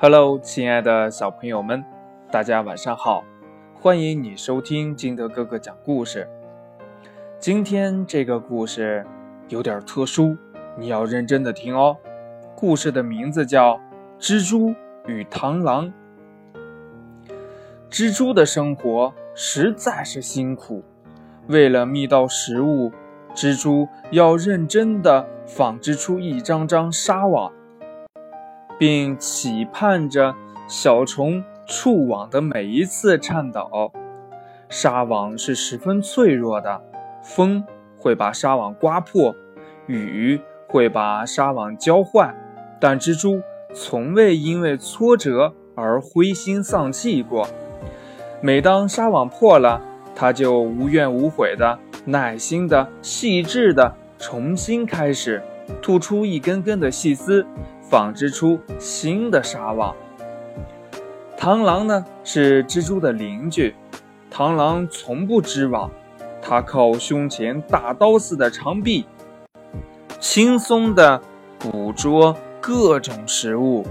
Hello，亲爱的小朋友们，大家晚上好！欢迎你收听金德哥哥讲故事。今天这个故事有点特殊，你要认真的听哦。故事的名字叫《蜘蛛与螳螂》。蜘蛛的生活实在是辛苦，为了觅到食物，蜘蛛要认真的纺织出一张张纱网。并期盼着小虫触网的每一次颤抖。纱网是十分脆弱的，风会把纱网刮破，雨会把纱网浇坏，但蜘蛛从未因为挫折而灰心丧气过。每当纱网破了，它就无怨无悔的、耐心的、细致的重新开始，吐出一根根的细丝。纺织出新的纱网。螳螂呢是蜘蛛的邻居，螳螂从不织网，它靠胸前大刀似的长臂，轻松地捕捉各种食物。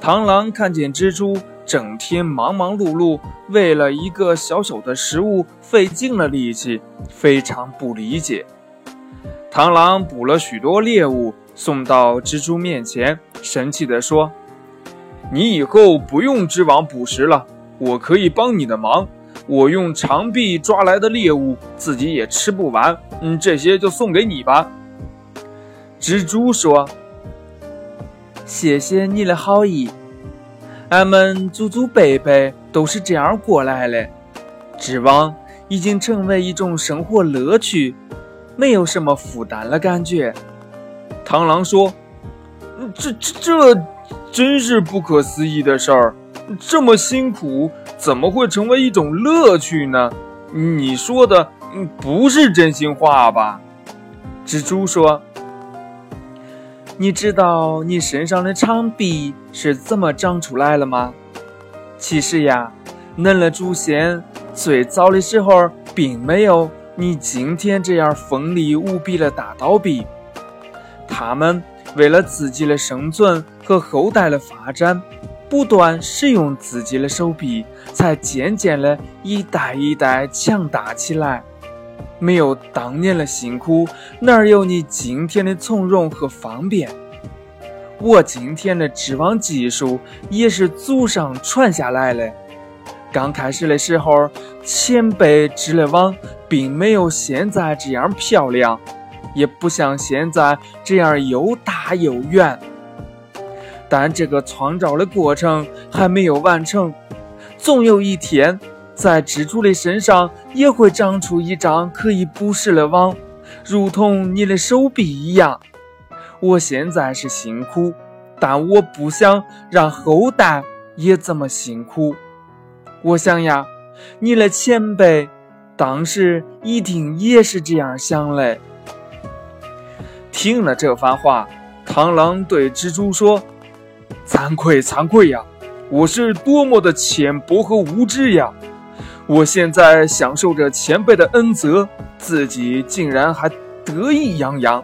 螳螂看见蜘蛛整天忙忙碌碌，为了一个小小的食物费尽了力气，非常不理解。螳螂捕了许多猎物。送到蜘蛛面前，神气地说：“你以后不用织网捕食了，我可以帮你的忙。我用长臂抓来的猎物，自己也吃不完。嗯，这些就送给你吧。”蜘蛛说：“谢谢你的好意，俺们祖祖辈辈都是这样过来的。织网已经成为一种生活乐趣，没有什么负担的感觉。”螳螂说：“这这这真是不可思议的事儿！这么辛苦，怎么会成为一种乐趣呢？你说的不是真心话吧？”蜘蛛说：“你知道你身上的长臂是怎么长出来了吗？其实呀，嫩了祖先最早的时候，并没有你今天这样锋利无比的大刀臂。”他们为了自己的生存和后代的发展，不断使用自己的手臂，才渐渐的一代一代强大起来。没有当年的辛苦，哪有你今天的从容和方便？我今天的织网技术也是祖上传下来的。刚开始的时候，前辈织的网并没有现在这样漂亮。也不像现在这样又大又圆，但这个创造的过程还没有完成，总有一天，在蜘蛛的身上也会长出一张可以捕食的网，如同你的手臂一样。我现在是辛苦，但我不想让后代也这么辛苦。我想呀，你的前辈当时一定也是这样想的。听了这番话，螳螂对蜘蛛说：“惭愧，惭愧呀！我是多么的浅薄和无知呀！我现在享受着前辈的恩泽，自己竟然还得意洋洋。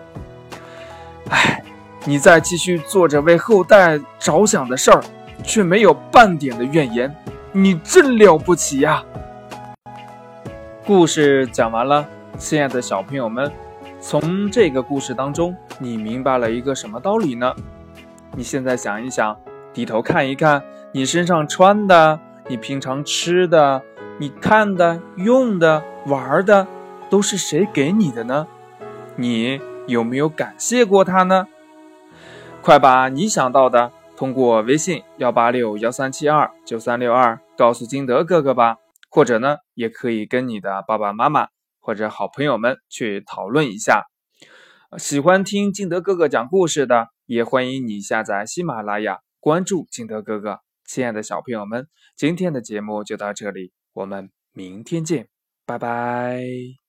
哎，你再继续做着为后代着想的事儿，却没有半点的怨言，你真了不起呀！”故事讲完了，亲爱的小朋友们。从这个故事当中，你明白了一个什么道理呢？你现在想一想，低头看一看，你身上穿的，你平常吃的，你看的、用的、玩的，都是谁给你的呢？你有没有感谢过他呢？快把你想到的通过微信幺八六幺三七二九三六二告诉金德哥哥吧，或者呢，也可以跟你的爸爸妈妈。或者好朋友们去讨论一下，喜欢听金德哥哥讲故事的，也欢迎你下载喜马拉雅，关注金德哥哥。亲爱的小朋友们，今天的节目就到这里，我们明天见，拜拜。